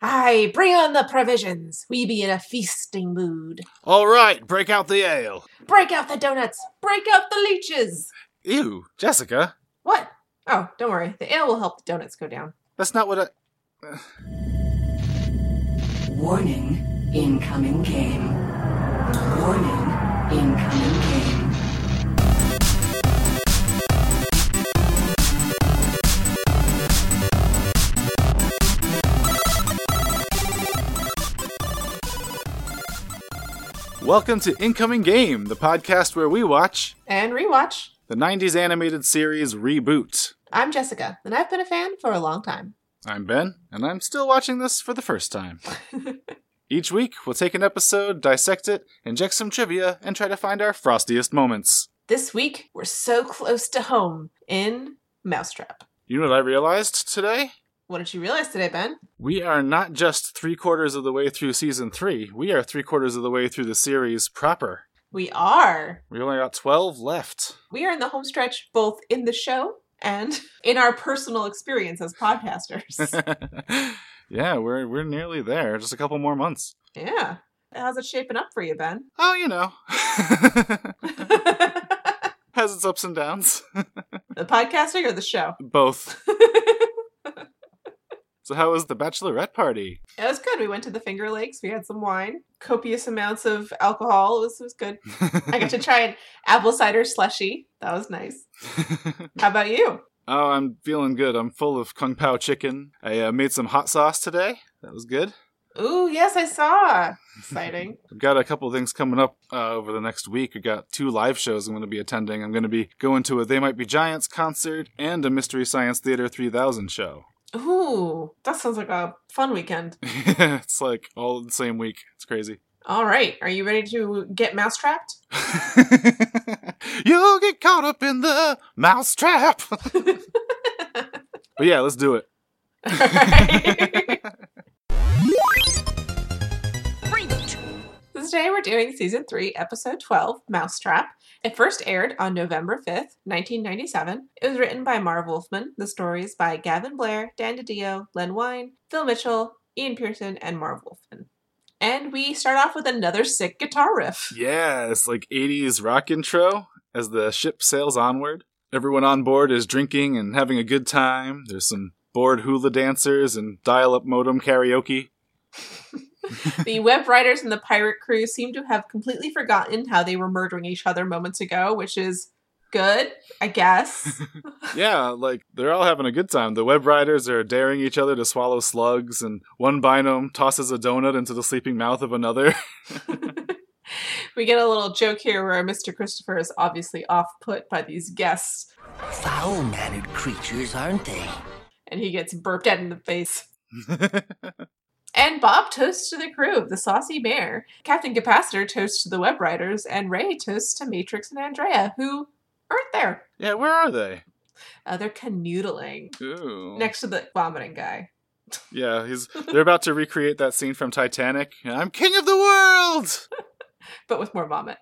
Aye, bring on the provisions. We be in a feasting mood. All right, break out the ale. Break out the donuts. Break out the leeches. Ew, Jessica. What? Oh, don't worry. The ale will help the donuts go down. That's not what I. Warning, incoming game. Warning, Welcome to Incoming Game, the podcast where we watch And rewatch. the 90s animated series Reboot. I'm Jessica, and I've been a fan for a long time. I'm Ben, and I'm still watching this for the first time. Each week, we'll take an episode, dissect it, inject some trivia, and try to find our frostiest moments. This week, we're so close to home in Mousetrap. You know what I realized today? What did you realize today, Ben? We are not just three quarters of the way through season three, we are three quarters of the way through the series proper. We are. We only got 12 left. We are in the home stretch both in the show and in our personal experience as podcasters. yeah, we're we're nearly there. Just a couple more months. yeah. How's it shaping up for you, Ben? Oh, you know. Has its ups and downs. the podcasting or the show? Both. So how was the bachelorette party? It was good. We went to the Finger Lakes. We had some wine, copious amounts of alcohol. It was, it was good. I got to try an apple cider slushy. That was nice. How about you? Oh, I'm feeling good. I'm full of kung pao chicken. I uh, made some hot sauce today. That was good. Ooh, yes, I saw. Exciting. I've got a couple things coming up uh, over the next week. I got two live shows I'm going to be attending. I'm going to be going to a They Might Be Giants concert and a Mystery Science Theater 3000 show. Ooh, that sounds like a fun weekend. it's like all the same week. It's crazy. All right, are you ready to get mouse trapped? You'll get caught up in the mouse trap. but yeah, let's do it. Today we're doing season 3, episode 12, Mousetrap. It first aired on November 5th, 1997. It was written by Marv Wolfman. The stories by Gavin Blair, Dan DiDio, Len Wein, Phil Mitchell, Ian Pearson, and Marv Wolfman. And we start off with another sick guitar riff. Yeah, it's like 80s rock intro as the ship sails onward. Everyone on board is drinking and having a good time. There's some bored hula dancers and dial up modem karaoke. the web riders and the pirate crew seem to have completely forgotten how they were murdering each other moments ago, which is good, I guess. yeah, like they're all having a good time. The web riders are daring each other to swallow slugs, and one binome tosses a donut into the sleeping mouth of another. we get a little joke here where Mr. Christopher is obviously off put by these guests. Foul mannered creatures, aren't they? And he gets burped at in the face. And Bob toasts to the crew of the Saucy Mare. Captain Capacitor toasts to the web riders, and Ray toasts to Matrix and Andrea, who aren't there. Yeah, where are they? Uh, they're canoodling Ooh. next to the vomiting guy. Yeah, he's. They're about to recreate that scene from Titanic. I'm king of the world. but with more vomit.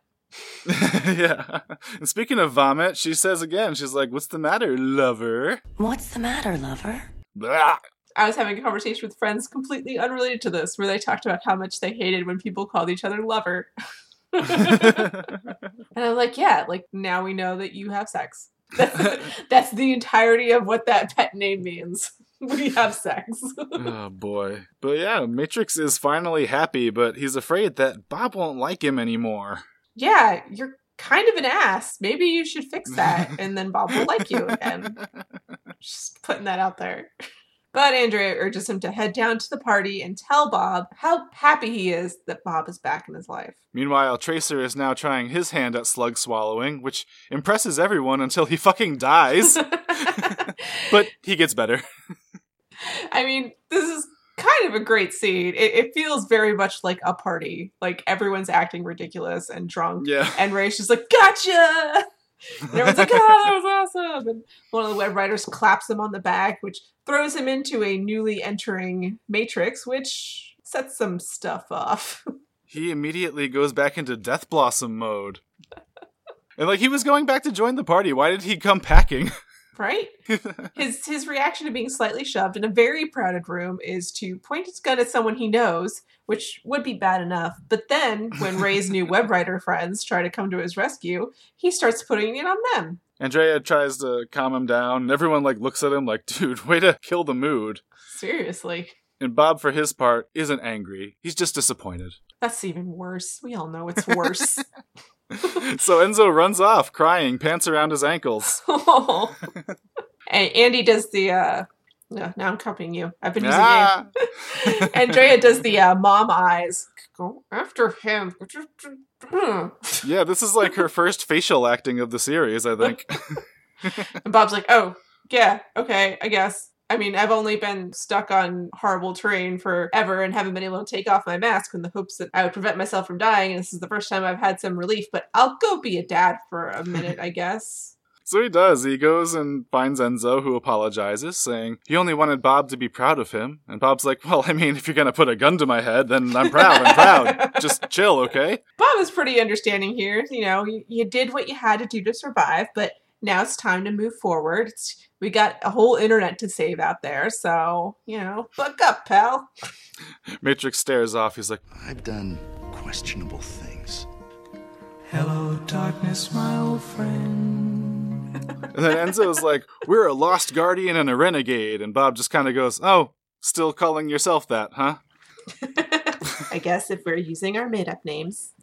yeah. And speaking of vomit, she says again, she's like, "What's the matter, lover?" What's the matter, lover? Blah. I was having a conversation with friends completely unrelated to this, where they talked about how much they hated when people called each other lover. and I'm like, yeah, like now we know that you have sex. That's, that's the entirety of what that pet name means. We have sex. oh boy. But yeah, Matrix is finally happy, but he's afraid that Bob won't like him anymore. yeah, you're kind of an ass. Maybe you should fix that, and then Bob will like you again. Just putting that out there. But Andrea urges him to head down to the party and tell Bob how happy he is that Bob is back in his life. Meanwhile, Tracer is now trying his hand at slug swallowing, which impresses everyone until he fucking dies. but he gets better. I mean, this is kind of a great scene. It, it feels very much like a party. Like everyone's acting ridiculous and drunk. Yeah. And Ray's just like, gotcha! And everyone's like, oh, that was awesome! And one of the web riders claps him on the back, which throws him into a newly entering Matrix, which sets some stuff off. He immediately goes back into Death Blossom mode. And like he was going back to join the party. Why did he come packing? Right? his his reaction to being slightly shoved in a very crowded room is to point his gun at someone he knows, which would be bad enough. But then, when Ray's new web rider friends try to come to his rescue, he starts putting it on them. Andrea tries to calm him down. and Everyone like looks at him like, dude, way to kill the mood. Seriously. And Bob, for his part, isn't angry. He's just disappointed. That's even worse. We all know it's worse. So Enzo runs off, crying, pants around his ankles. and Andy does the uh no, now I'm copying you. I've been using Ah! Andrea does the uh, mom eyes. Go after him. Yeah, this is like her first facial acting of the series, I think. And Bob's like, oh, yeah, okay, I guess. I mean, I've only been stuck on horrible terrain forever and haven't been able to take off my mask in the hopes that I would prevent myself from dying. And this is the first time I've had some relief, but I'll go be a dad for a minute, I guess. So he does. He goes and finds Enzo, who apologizes, saying he only wanted Bob to be proud of him. And Bob's like, Well, I mean, if you're going to put a gun to my head, then I'm proud. I'm proud. Just chill, okay? Bob is pretty understanding here. You know, you, you did what you had to do to survive, but now it's time to move forward. It's, we got a whole internet to save out there, so, you know, buck up, pal. Matrix stares off. He's like, I've done questionable things. Hello, darkness, my old friend. And then Enzo's like, We're a lost guardian and a renegade. And Bob just kind of goes, Oh, still calling yourself that, huh? I guess if we're using our made up names.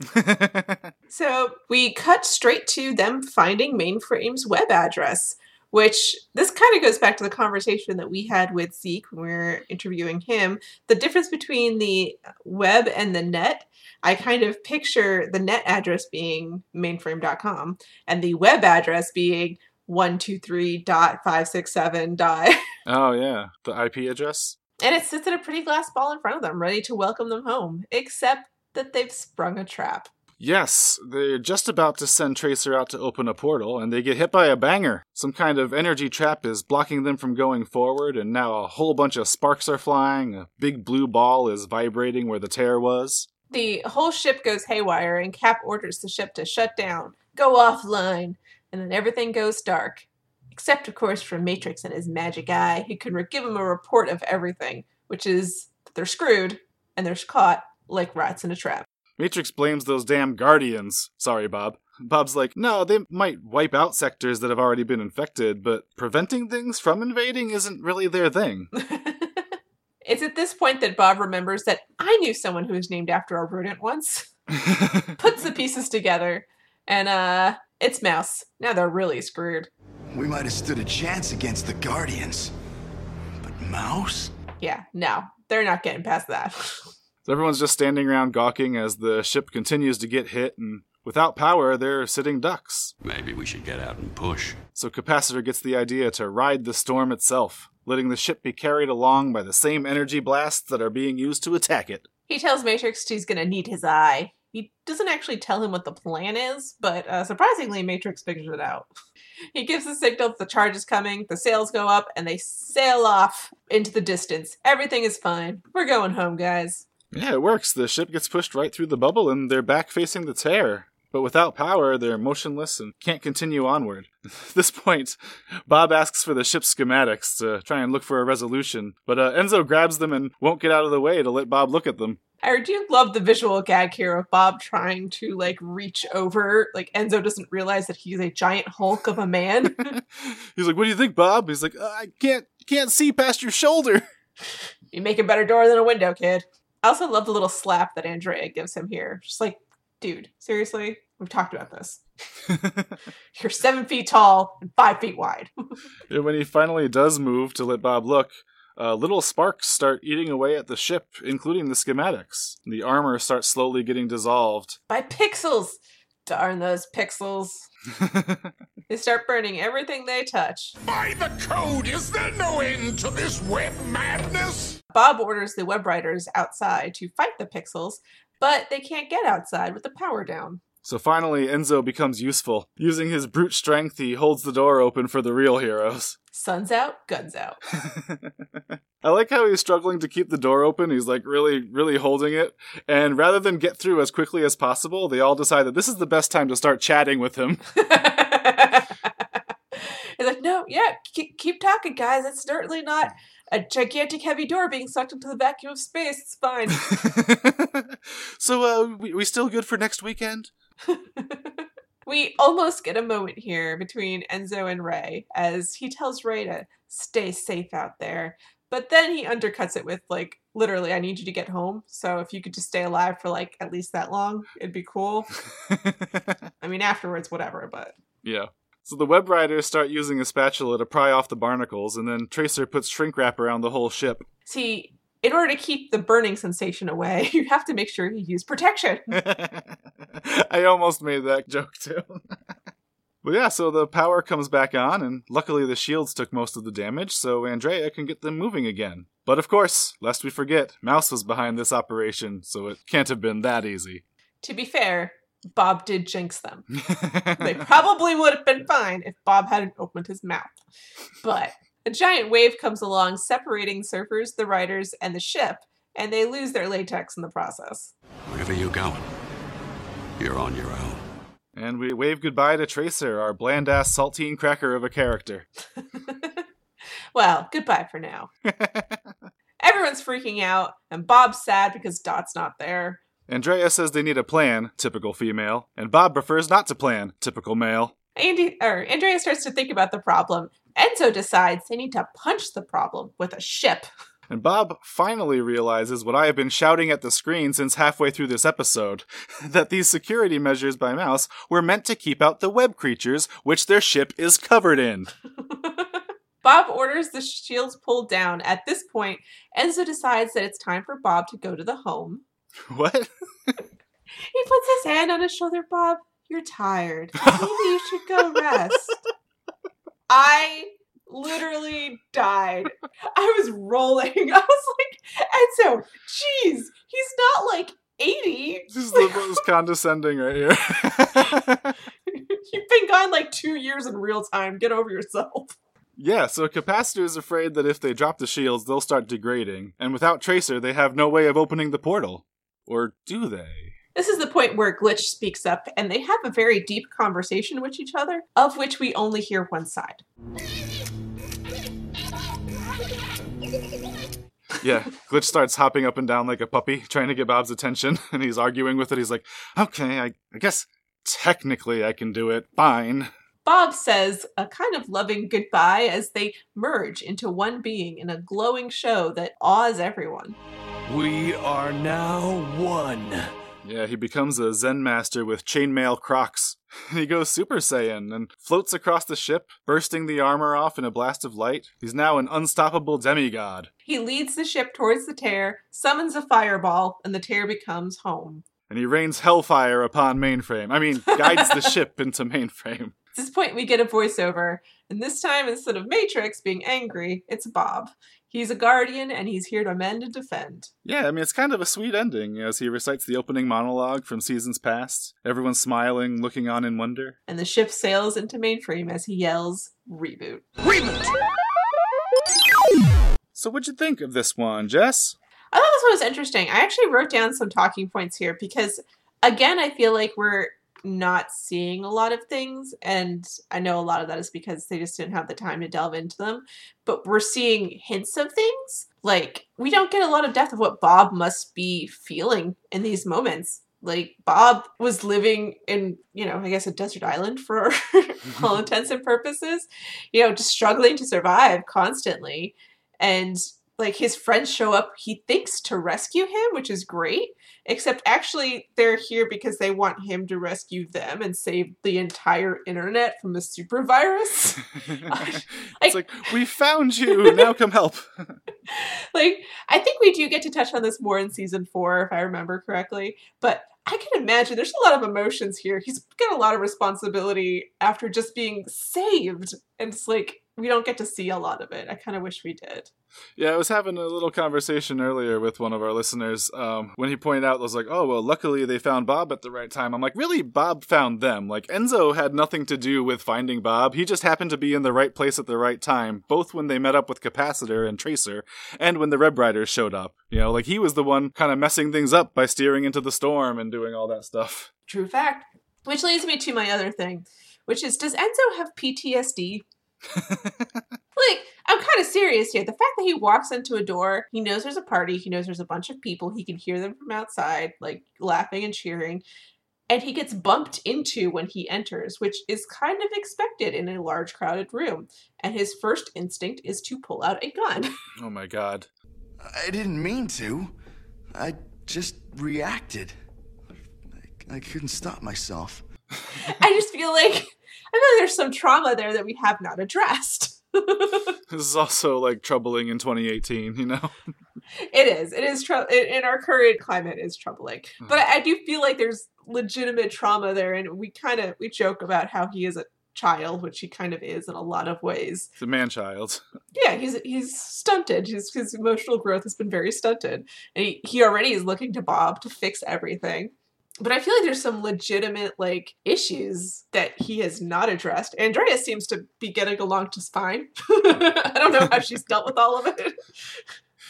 So we cut straight to them finding Mainframe's web address, which this kind of goes back to the conversation that we had with Zeke when we were interviewing him. The difference between the web and the net, I kind of picture the net address being mainframe.com and the web address being 123.567. oh, yeah. The IP address? And it sits in a pretty glass ball in front of them, ready to welcome them home, except that they've sprung a trap. Yes, they're just about to send Tracer out to open a portal, and they get hit by a banger. Some kind of energy trap is blocking them from going forward, and now a whole bunch of sparks are flying. A big blue ball is vibrating where the tear was. The whole ship goes haywire, and Cap orders the ship to shut down, go offline, and then everything goes dark. Except, of course, for Matrix and his magic eye, who can give him a report of everything, which is that they're screwed and they're caught like rats in a trap. Matrix blames those damn guardians. Sorry, Bob. Bob's like, no, they might wipe out sectors that have already been infected, but preventing things from invading isn't really their thing. it's at this point that Bob remembers that I knew someone who was named after a rodent once. Puts the pieces together, and uh, it's Mouse. Now they're really screwed. We might have stood a chance against the Guardians. But Mouse? Yeah, no, they're not getting past that. So everyone's just standing around gawking as the ship continues to get hit, and without power, they're sitting ducks. Maybe we should get out and push. So Capacitor gets the idea to ride the storm itself, letting the ship be carried along by the same energy blasts that are being used to attack it. He tells Matrix he's gonna need his eye. He doesn't actually tell him what the plan is, but uh, surprisingly, Matrix figures it out. He gives the signal that the charge is coming, the sails go up, and they sail off into the distance. Everything is fine. We're going home, guys. Yeah, it works. The ship gets pushed right through the bubble, and they're back facing the tear. But without power, they're motionless and can't continue onward. At this point, Bob asks for the ship's schematics to try and look for a resolution, but uh, Enzo grabs them and won't get out of the way to let Bob look at them. I do love the visual gag here of Bob trying to like reach over. Like Enzo doesn't realize that he's a giant hulk of a man. He's like, "What do you think, Bob?" He's like, uh, "I can't can't see past your shoulder." you make a better door than a window, kid. I also love the little slap that Andrea gives him here. Just like, dude, seriously? We've talked about this. You're seven feet tall and five feet wide. And when he finally does move to let Bob look, uh, little sparks start eating away at the ship, including the schematics. The armor starts slowly getting dissolved. By pixels! Darn those pixels. They start burning everything they touch. By the code, is there no end to this web madness? Bob orders the web riders outside to fight the pixels, but they can't get outside with the power down. So finally, Enzo becomes useful. Using his brute strength, he holds the door open for the real heroes. Sun's out, guns out. I like how he's struggling to keep the door open. He's like really, really holding it. And rather than get through as quickly as possible, they all decide that this is the best time to start chatting with him. He's like, no, yeah, keep, keep talking, guys. It's certainly not a gigantic heavy door being sucked into the vacuum of space. It's fine. so, uh, we, we still good for next weekend? We almost get a moment here between Enzo and Ray as he tells Ray to stay safe out there. But then he undercuts it with, like, literally, I need you to get home. So if you could just stay alive for, like, at least that long, it'd be cool. I mean, afterwards, whatever, but. yeah. So the web riders start using a spatula to pry off the barnacles, and then Tracer puts shrink wrap around the whole ship. See, in order to keep the burning sensation away, you have to make sure you use protection. I almost made that joke too. but yeah, so the power comes back on, and luckily the shields took most of the damage, so Andrea can get them moving again. But of course, lest we forget, Mouse was behind this operation, so it can't have been that easy. to be fair, Bob did jinx them. They probably would have been fine if Bob hadn't opened his mouth. But a giant wave comes along, separating surfers, the riders, and the ship, and they lose their latex in the process. Wherever you're going, you're on your own. and we wave goodbye to Tracer, our bland ass saltine cracker of a character. Well, goodbye for now. Everyone's freaking out, and Bob's sad because Dot's not there. Andrea says they need a plan, typical female, and Bob prefers not to plan, typical male. Andy or Andrea starts to think about the problem. Enzo decides they need to punch the problem with a ship. And Bob finally realizes what I have been shouting at the screen since halfway through this episode that these security measures by Mouse were meant to keep out the web creatures, which their ship is covered in. Bob orders the shields pulled down. At this point, Enzo decides that it's time for Bob to go to the home. What? He puts his hand on his shoulder. Bob, you're tired. Maybe you should go rest. I literally died. I was rolling. I was like, and so, jeez, he's not like 80. This is the most condescending right here. You've been gone like two years in real time. Get over yourself. yeah, so Capacitor is afraid that if they drop the shields, they'll start degrading, and without Tracer, they have no way of opening the portal. Or do they? This is the point where Glitch speaks up, and they have a very deep conversation with each other, of which we only hear one side. Yeah, Glitch starts hopping up and down like a puppy, trying to get Bob's attention, and he's arguing with it. He's like, okay, I, I guess technically I can do it. Fine. Bob says a kind of loving goodbye as they merge into one being in a glowing show that awes everyone. We are now one. Yeah, he becomes a Zen master with chainmail crocs. He goes Super Saiyan and floats across the ship, bursting the armor off in a blast of light. He's now an unstoppable demigod. He leads the ship towards the tear, summons a fireball, and the tear becomes home. And he rains hellfire upon mainframe. I mean, guides the ship into mainframe. At this point, we get a voiceover, and this time, instead of Matrix being angry, it's Bob. He's a guardian, and he's here to mend and defend. Yeah, I mean, it's kind of a sweet ending as he recites the opening monologue from seasons past. Everyone's smiling, looking on in wonder. And the ship sails into mainframe as he yells, Reboot. Reboot. So, what'd you think of this one, Jess? I thought this one was interesting. I actually wrote down some talking points here because, again, I feel like we're not seeing a lot of things. And I know a lot of that is because they just didn't have the time to delve into them. But we're seeing hints of things. Like, we don't get a lot of depth of what Bob must be feeling in these moments. Like, Bob was living in, you know, I guess a desert island for all intents and purposes, you know, just struggling to survive constantly. And like his friends show up he thinks to rescue him which is great except actually they're here because they want him to rescue them and save the entire internet from a super virus. It's like, we found you, now come help. like i think we do get to touch on this more in season four if i remember correctly but i can imagine there's a lot of emotions here. He's got a lot of responsibility after just being saved. And it's like we don't get to see a lot of it i kind of wish we did Yeah, I was having a little conversation earlier with one of our listeners um, when he pointed out, I was like, oh, well, luckily they found Bob at the right time. I'm like, really, Bob found them. Like, Enzo had nothing to do with finding Bob. He just happened to be in the right place at the right time, both when they met up with Capacitor and Tracer and when the Red Riders showed up. You know, like, he was the one kind of messing things up by steering into the storm and doing all that stuff. True fact. Which leads me to my other thing, which is does Enzo have PTSD? like I'm kind of serious here. The fact that he walks into a door, he knows there's a party, he knows there's a bunch of people, he can hear them from outside, like laughing and cheering, and he gets bumped into when he enters, which is kind of expected in a large crowded room. And his first instinct is to pull out a gun. Oh my god. I didn't mean to. I just reacted. I, I couldn't stop myself. I just feel like I like there's some trauma there that we have not addressed. This is also like troubling in 2018, you know? It is. It is trou- in our current climate is troubling. Hmm. But I, I do feel like there's legitimate trauma there, and we kind of we joke about how he is a child, which he kind of is in a lot of ways. It's a man child. Yeah, he's he's stunted. His his emotional growth has been very stunted, and he, he already is looking to Bob to fix everything. But I feel like there's some legitimate like issues that he has not addressed. Andrea seems to be getting along just fine. I don't know how she's dealt with all of it.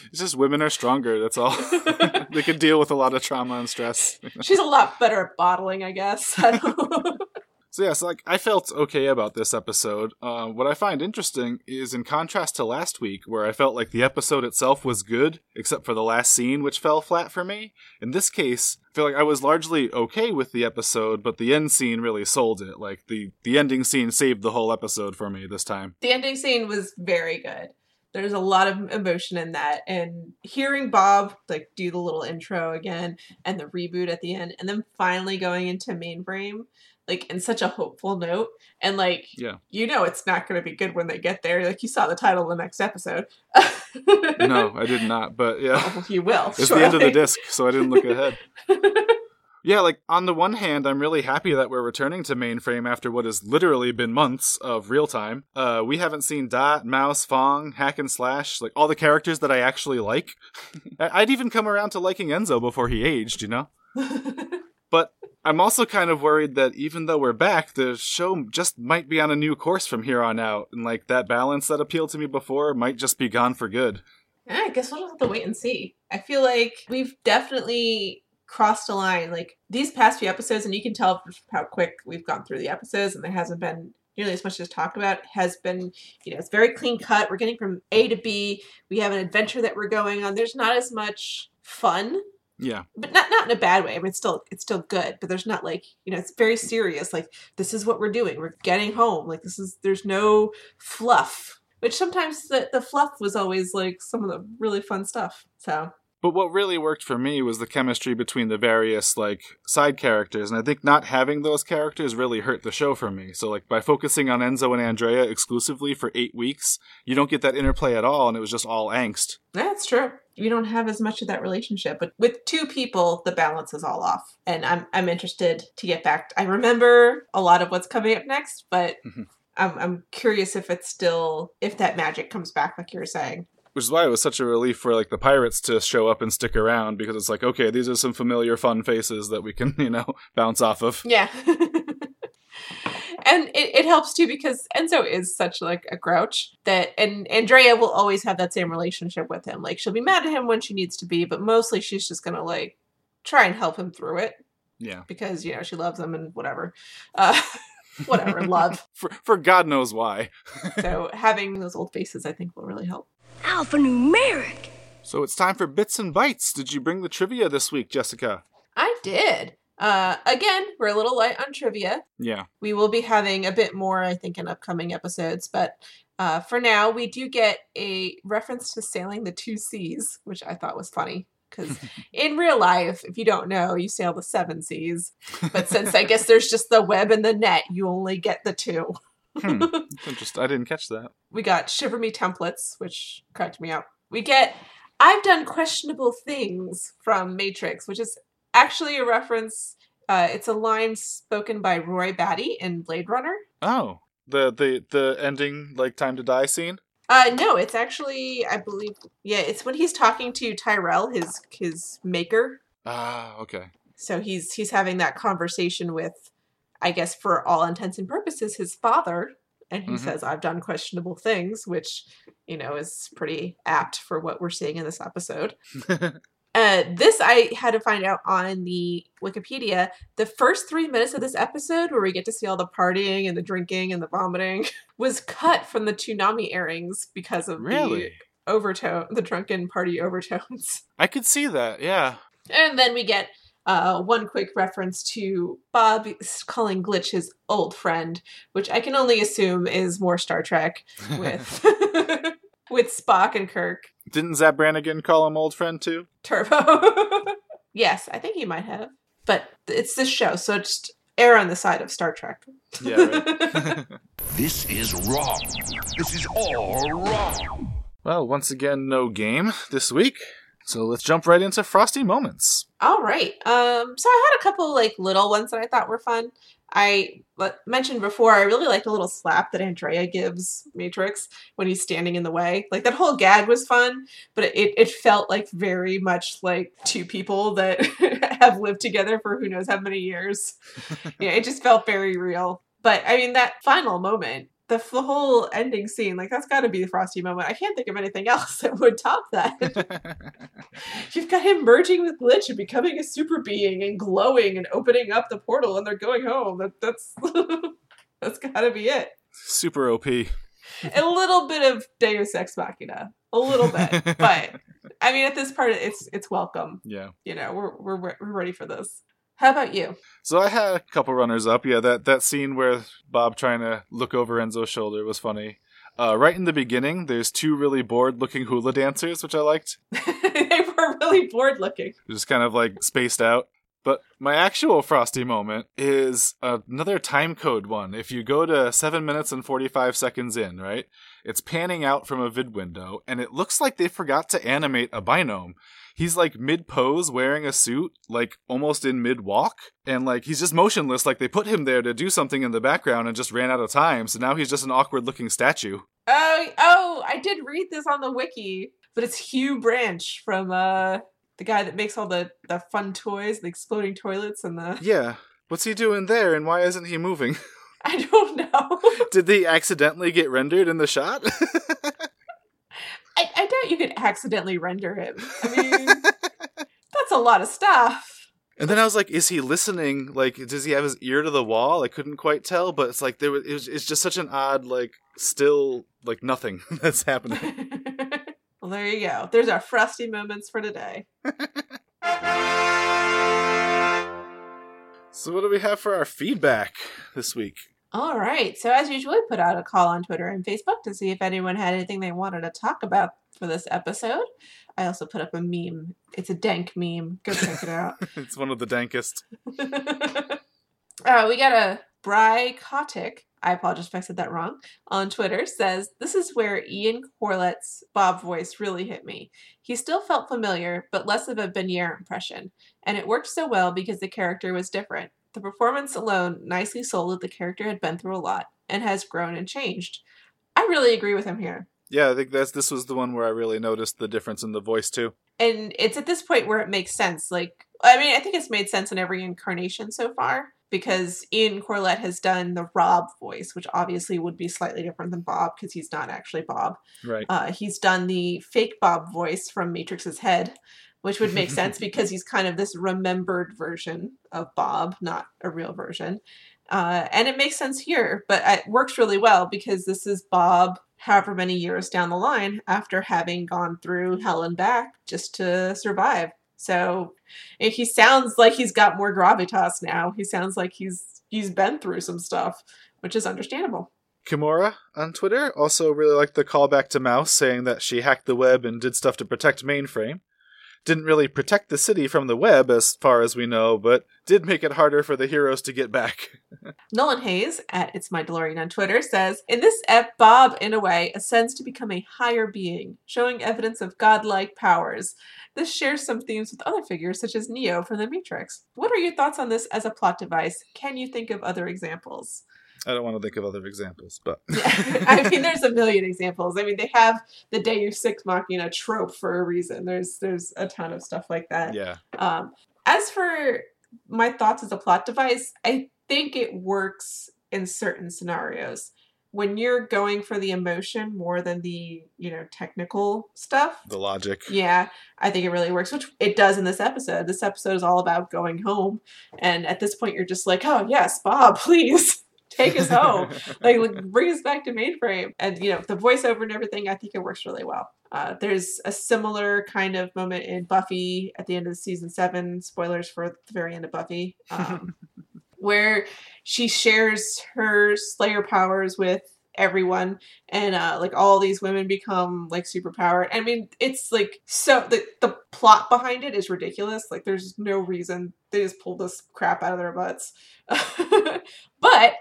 It's just women are stronger, that's all. they can deal with a lot of trauma and stress. She's a lot better at bottling, I guess. I don't So yes, like I felt okay about this episode. Uh, what I find interesting is, in contrast to last week, where I felt like the episode itself was good, except for the last scene, which fell flat for me. In this case, I feel like I was largely okay with the episode, but the end scene really sold it. Like the the ending scene saved the whole episode for me this time. the ending scene was very good. There's a lot of emotion in that, and hearing Bob like do the little intro again and the reboot at the end, and then finally going into mainframe, like in such a hopeful note, and like Yeah. you know it's not going to be good when they get there. Like you saw the title of the next episode. No, I did not, but yeah. Oh, you will. It's the end of the disc, so I didn't look ahead. yeah, like on the one hand, I'm really happy that we're returning to mainframe after what has literally been months of real time. Uh, we haven't seen Dot, Mouse, Phong, Hack and Slash, like all the characters that I actually like. I'd even come around to liking Enzo before he aged, you know. but I'm also kind of worried that even though we're back, the show just might be on a new course from here on out, and like that balance that appealed to me before might just be gone for good. Yeah, I guess we'll have to wait and see. I feel like we've definitely crossed a line. Like these past few episodes, and you can tell how quick we've gone through the episodes, and there hasn't been nearly as much as talked about. Has been, you know, it's very clean cut. We're getting from A to B. We have an adventure that we're going on. There's not as much fun, Yeah. but not not in a bad way. I mean, it's still it's still good, but there's not like you know, it's very serious. Like this is what we're doing. We're getting home. Like this is there's no fluff. Which sometimes the, the fluff was always like some of the really fun stuff. So But what really worked for me was the chemistry between the various like side characters, and I think not having those characters really hurt the show for me. So like by focusing on Enzo and Andrea exclusively for eight weeks, you don't get that interplay at all, and it was just all angst. Yeah, that's true. You don't have as much of that relationship, but with two people, the balance is all off. And I'm I'm interested to get back. I remember a lot of what's coming up next, but Mhm. I'm I'm curious if it's still if that magic comes back, like you were saying. Which is why it was such a relief for like the pirates to show up and stick around because it's like, okay, these are some familiar fun faces that we can, you know, bounce off of. Yeah. and it, it helps too because Enzo is such like a grouch that and Andrea will always have that same relationship with him. Like she'll be mad at him when she needs to be, but mostly she's just gonna like try and help him through it Yeah. because you know she loves him and whatever. Uh whatever, love. For for God knows why. So having those old faces I think will really help. Alphanumeric. So it's time for bits and bites. Did you bring the trivia this week, Jessica? I did. Uh again, we're a little light on trivia. Yeah. We will be having a bit more, I think, in upcoming episodes, but uh, for now, we do get a reference to sailing the two seas, which I thought was funny. Because in real life, if you don't know, you sail the seven seas. But since I guess there's just the web and the net, you only get the two. Hmm. Interesting. I didn't catch that. We got Shiver Me templates, which cracked me up. We get I've done questionable things from Matrix, which is actually a reference. Uh, it's a line spoken by Roy Batty in Blade Runner. Oh, the the the ending like time to die scene. Uh, no, it's actually I believe yeah, it's when he's talking to Tyrell, his his maker. Ah, okay. So he's he's having that conversation with, I guess for all intents and purposes, his father, and he Mhm. says, "I've done questionable things," which you know is pretty apt for what we're seeing in this episode. Uh, this I had to find out on the Wikipedia. The first three minutes of this episode, where we get to see all the partying and the drinking and the vomiting, was cut from the Toonami airings because of Really? the overtone, the drunken party overtones. I could see that. Yeah. And then we get uh, one quick reference to Bob calling Glitch his old friend, which I can only assume is more Star Trek with with Spock and Kirk. Didn't Zapp Brannigan call him old friend too? Turbo. yes, I think he might have. But it's this show, so just err on the side of Star Trek. Yeah. Right. This is wrong. This is all wrong. well, once again, no game this week. So let's jump right into Frosty Moments. All right. Um, so I had a couple like little ones that I thought were fun. I mentioned before I really liked the little slap that Andrea gives Matrix when he's standing in the way. Like that whole gag was fun, but it, it felt like very much like two people that have lived together for who knows how many years. yeah, it just felt very real. But I mean that final moment the, the whole ending scene, like that's got to be the Frosty moment. I can't think of anything else that would top that. You've got him merging with Glitch and becoming a super being and glowing and opening up the portal, and they're going home. That, that's that's got to be it. Super OP. A little bit of Deus Ex Machina, a little bit, but I mean, at this part, it's it's welcome. Yeah. You know, we're we're we're ready for this. How about you? So I had a couple runners up. Yeah, that that scene where Bob trying to look over Enzo's shoulder was funny. Uh, right in the beginning, there's two really bored-looking hula dancers, which I liked. they were really bored looking. Just kind of like spaced out. But my actual Frosty moment is another time code one. If you go to 7 minutes and 45 seconds in, right? It's panning out from a vid window, and it looks like they forgot to animate a binome. He's like mid pose wearing a suit, like almost in mid walk, and like he's just motionless, like they put him there to do something in the background and just ran out of time, so now he's just an awkward looking statue. Oh, oh, I did read this on the wiki, but it's Hugh Branch from uh the guy that makes all the the fun toys, the exploding toilets, and the Yeah. What's he doing there, and why isn't he moving? I don't know. Did they accidentally get rendered in the shot? I, I doubt you could accidentally render him. I mean, that's a lot of stuff. And then I was like, is he listening? Like, does he have his ear to the wall? I couldn't quite tell, but it's like there was, it was it's just such an odd, like, still, like nothing that's happening. well, there you go. There's our frosty moments for today. So, what do we have for our feedback this week? All right. So, as usual, we put out a call on Twitter and Facebook to see if anyone had anything they wanted to talk about for this episode. I also put up a meme. It's a dank meme. Go check it out. it's one of the dankest. uh, we got a Bry Kotick. I apologize if I said that wrong. On Twitter says this is where Ian Corlett's Bob voice really hit me. He still felt familiar, but less of a Benyaer impression, and it worked so well because the character was different. The performance alone nicely sold that the character had been through a lot and has grown and changed. I really agree with him here. Yeah, I think that's this was the one where I really noticed the difference in the voice too. And it's at this point where it makes sense. Like, I mean, I think it's made sense in every incarnation so far because Ian Corlett has done the Rob voice, which obviously would be slightly different than Bob because he's not actually Bob. Right. Uh, he's done the fake Bob voice from Matrix's head, which would make sense because he's kind of this remembered version of Bob, not a real version. Uh, and it makes sense here, but it works really well because this is Bob however many years down the line after having gone through hell and back just to survive. So he sounds like he's got more gravitas now. He sounds like he's he's been through some stuff, which is understandable. Kimura on Twitter also really liked the callback to Mouse, saying that she hacked the web and did stuff to protect mainframe. Didn't really protect the city from the web, as far as we know, but did make it harder for the heroes to get back. Nolan Hayes at It's My DeLorean on Twitter says, In this ep, Bob, in a way, ascends to become a higher being, showing evidence of godlike powers. This shares some themes with other figures such as Neo from The Matrix. What are your thoughts on this as a plot device? Can you think of other examples? I don't want to think of other examples, but yeah. I mean, there's a million examples. I mean, they have the day you Deus Ex Machina trope for a reason. There's there's a ton of stuff like that. yeah, Um, as for my thoughts as a plot device, I think it works in certain scenarios. when you're going for the emotion more than the, you know, technical stuff, The logic. yeah, I think it really works, which it does in this episode. This episode is all about going home. And at this point, you're just like, oh, yes, Bob, please take us home. like, like, bring us back to mainframe. And, you know, the voiceover and everything, I think it works really well. Uh, there's a similar kind of moment in Buffy at the end of season seven. Spoilers for the very end of Buffy. Um, where she shares her Slayer powers with everyone and uh like all these women become like superpowered i mean it's like so the the plot behind it is ridiculous like there's no reason they just pulled this crap out of their butts but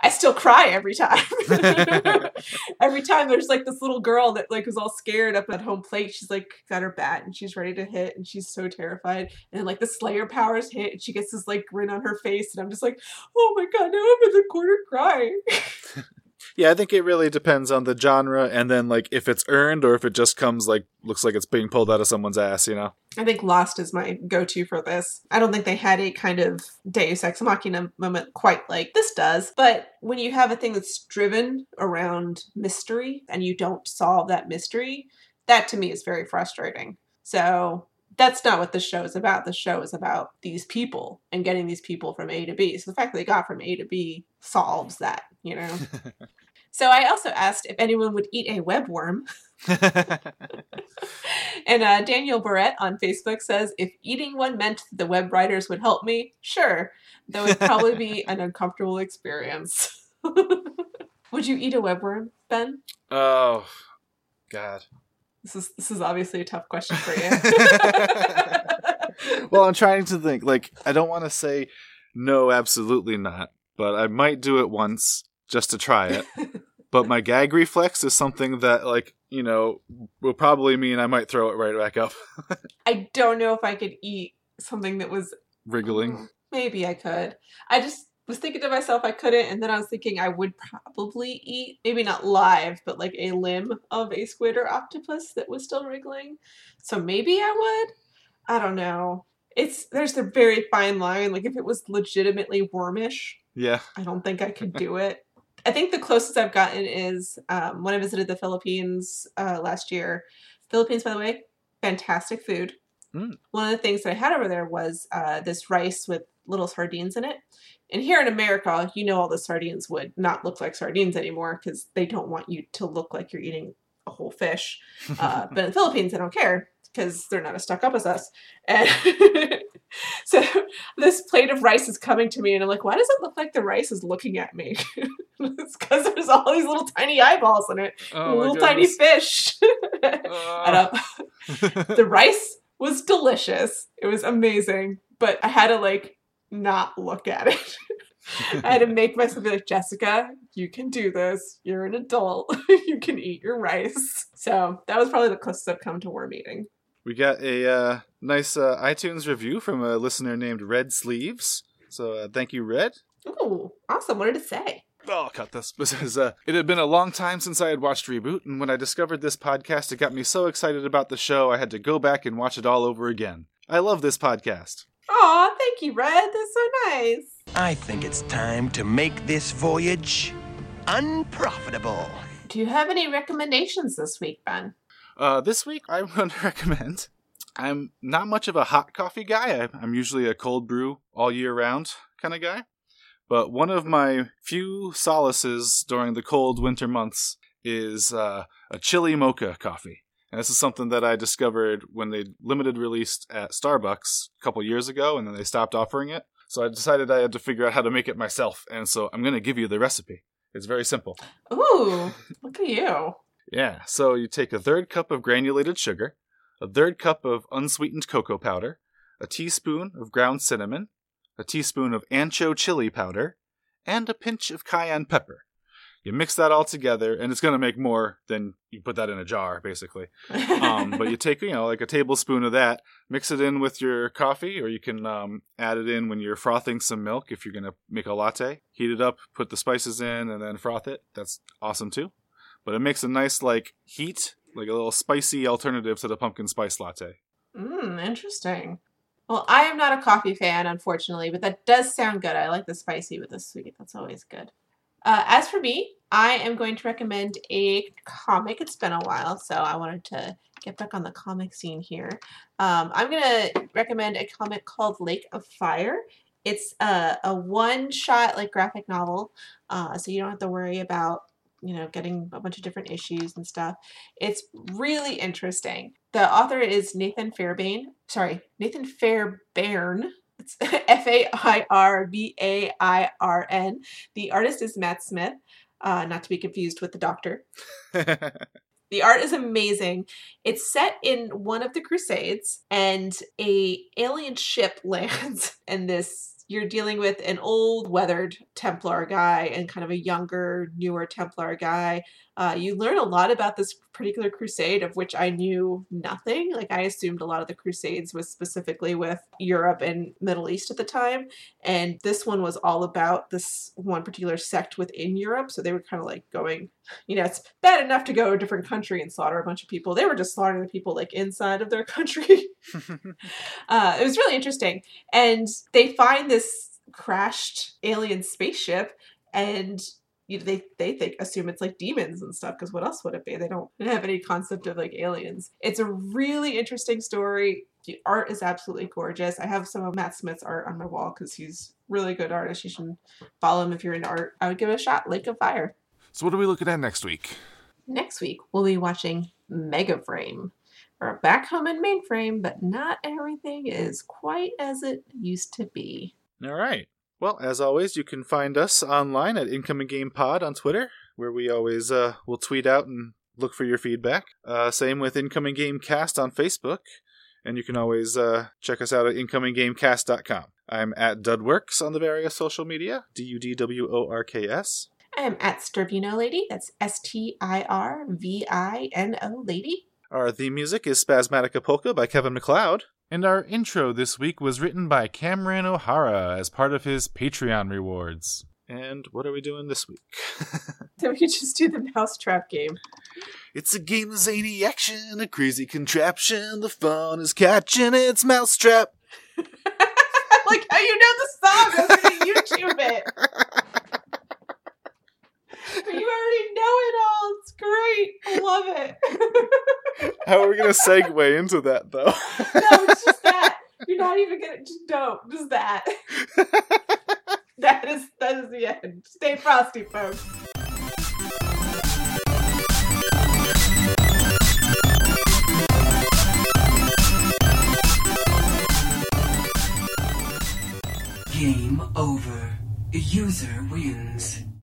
i still cry every time. Every time there's like this little girl that like was all scared up at home plate she's like got her bat and she's ready to hit and she's so terrified. And like the slayer powers hit and she gets this like grin on her face and i'm just like oh my god now i'm in the corner crying Yeah, I think it really depends on the genre and then like if it's earned or if it just comes like looks like it's being pulled out of someone's ass, you know. I think Lost is my go-to for this. I don't think they had a kind of Deus Ex Machina moment quite like this does, but when you have a thing that's driven around mystery and you don't solve that mystery, that to me is very frustrating. So that's not what the show is about. The show is about these people and getting these people from A to B. So the fact that they got from A to B solves that, you know. so I also asked if anyone would eat a webworm. And uh, Daniel Barrett on Facebook says, if eating one meant the web riders would help me, sure, though it'd probably be an uncomfortable experience. would you eat a webworm, Ben? oh God. This is this is obviously a tough question for you. well, I'm trying to think. Like, I don't want to say no, absolutely not, but I might do it once just to try it. but my gag reflex is something that, like, you know, will probably mean I might throw it right back up, I don't know if I could eat something that was wriggling. Mm, maybe I could. I just was thinking to myself I couldn't, and then I was thinking I would probably eat maybe not live, but like a limb of a squid or octopus that was still wriggling. So maybe I would. I don't know. It's there's a very fine line. Like if it was legitimately wormish, Yeah. I don't think I could do it. I think the closest I've gotten is um, when I visited the Philippines uh, last year. Philippines, by the way, fantastic food. Mm. One of the things that I had over there was uh, this rice with little sardines in it. And here in America, you know, all the sardines would not look like sardines anymore because they don't want you to look like you're eating a whole fish. Uh, but in the Philippines, they don't care because they're not as stuck up as us. And so this plate of rice is coming to me, and I'm like, why does it look like the rice is looking at me? it's because there's all these little tiny eyeballs in it, Oh, little tiny fish. and, uh, the rice was delicious. It was amazing, but I had to like not look at it. I had to make myself be like, Jessica, you can do this. You're an adult. you can eat your rice. So that was probably the closest I've come to worm eating. We got a uh, nice uh, iTunes review from a listener named Red Sleeves. So uh, thank you, Red. Ooh, awesome. What did it say? Oh, I'll cut this. This is, uh, it had been a long time since I had watched Reboot, and when I discovered this podcast, it got me so excited about the show I had to go back and watch it all over again. I love this podcast. Aw, thank you, Red. That's so nice. I think it's time to make this voyage unprofitable. Do you have any recommendations this week, Ben? Uh, this week, I would recommend. I'm not much of a hot coffee guy. I- I'm usually a cold brew all year round kind of guy. But one of my few solaces during the cold winter months is uh, a chili mocha coffee. And this is something that I discovered when they limited released at Starbucks a couple years ago, and then they stopped offering it. So I decided I had to figure out how to make it myself. And so I'm going to give you the recipe. It's very simple. Ooh, look at you. Yeah, so you take a third cup of granulated sugar, a third cup of unsweetened cocoa powder, a teaspoon of ground cinnamon, a teaspoon of ancho chili powder, and a pinch of cayenne pepper. You mix that all together, and it's going to make more than you put that in a jar, basically. Um, but you take, you know, like a tablespoon of that, mix it in with your coffee, or you can um, add it in when you're frothing some milk if you're going to make a latte. Heat it up, put the spices in, and then froth it. That's awesome too but it makes a nice like heat, like a little spicy alternative to the pumpkin spice latte. Mmm, interesting. Well, I am not a coffee fan, unfortunately, but that does sound good. I like the spicy with the sweet. That's always good. Uh, as for me, I am going to recommend a comic. It's been a while, so I wanted to get back on the comic scene here. Um, I'm going to recommend a comic called Lake of Fire. It's a, a one shot like graphic novel, uh, so you don't have to worry about you know getting a bunch of different issues and stuff. It's really interesting. The author is Nathan Fairbairn. Sorry, Nathan Fairbairn. It's F A I R B A I R N. The artist is Matt Smith, uh, not to be confused with the Doctor. The art is amazing. It's set in one of the Crusades, and a alien ship lands, and this you're dealing with an old, weathered Templar guy and kind of a younger, newer Templar guy. Uh, you learn a lot about this particular crusade, of which I knew nothing. Like I assumed a lot of the crusades was specifically with Europe and Middle East at the time, and this one was all about this one particular sect within Europe. So they were kind of like going, you know, it's bad enough to go to a different country and slaughter a bunch of people. They were just slaughtering the people like inside of their country. uh, it was really interesting, and they find this crashed alien spaceship and you know, they they think assume it's like demons and stuff because what else would it be? They don't have any concept of like aliens. It's a really interesting story. The art is absolutely gorgeous. I have some of Matt Smith's art on my wall because he's really good artist. You should follow him if you're into art. I would give it a shot. Lake of Fire. So, what are we looking at next week? Next week we'll be watching Mega Frame. We're back home in mainframe, but not everything is quite as it used to be. All right. Well, as always, you can find us online at Incoming Game Pod on Twitter, where we always uh, will tweet out and look for your feedback. Uh, same with Incoming Game Cast on Facebook, and you can always uh, check us out at incominggamecast.com. I'm at Dudworks on the various social media, D U D W O R K S. I am at Stirvino Lady. That's S T I R V I N O Lady. Our theme music is Spazzmatica Polka by Kevin MacLeod. And our intro this week was written by Cameron O'Hara as part of his Patreon rewards. And what are we doing this week? Then we could just do the mousetrap game. It's a game of zany action, a crazy contraption. The fun is catching its mousetrap. Like how you know the song. I was gonna YouTube it. But you already know it all. It's great. I love it. How are we going to segue into that, though? no, it's just that. You're not even gonna just don't. Just that. that is that is the end. Stay frosty, folks. Game over. User wins.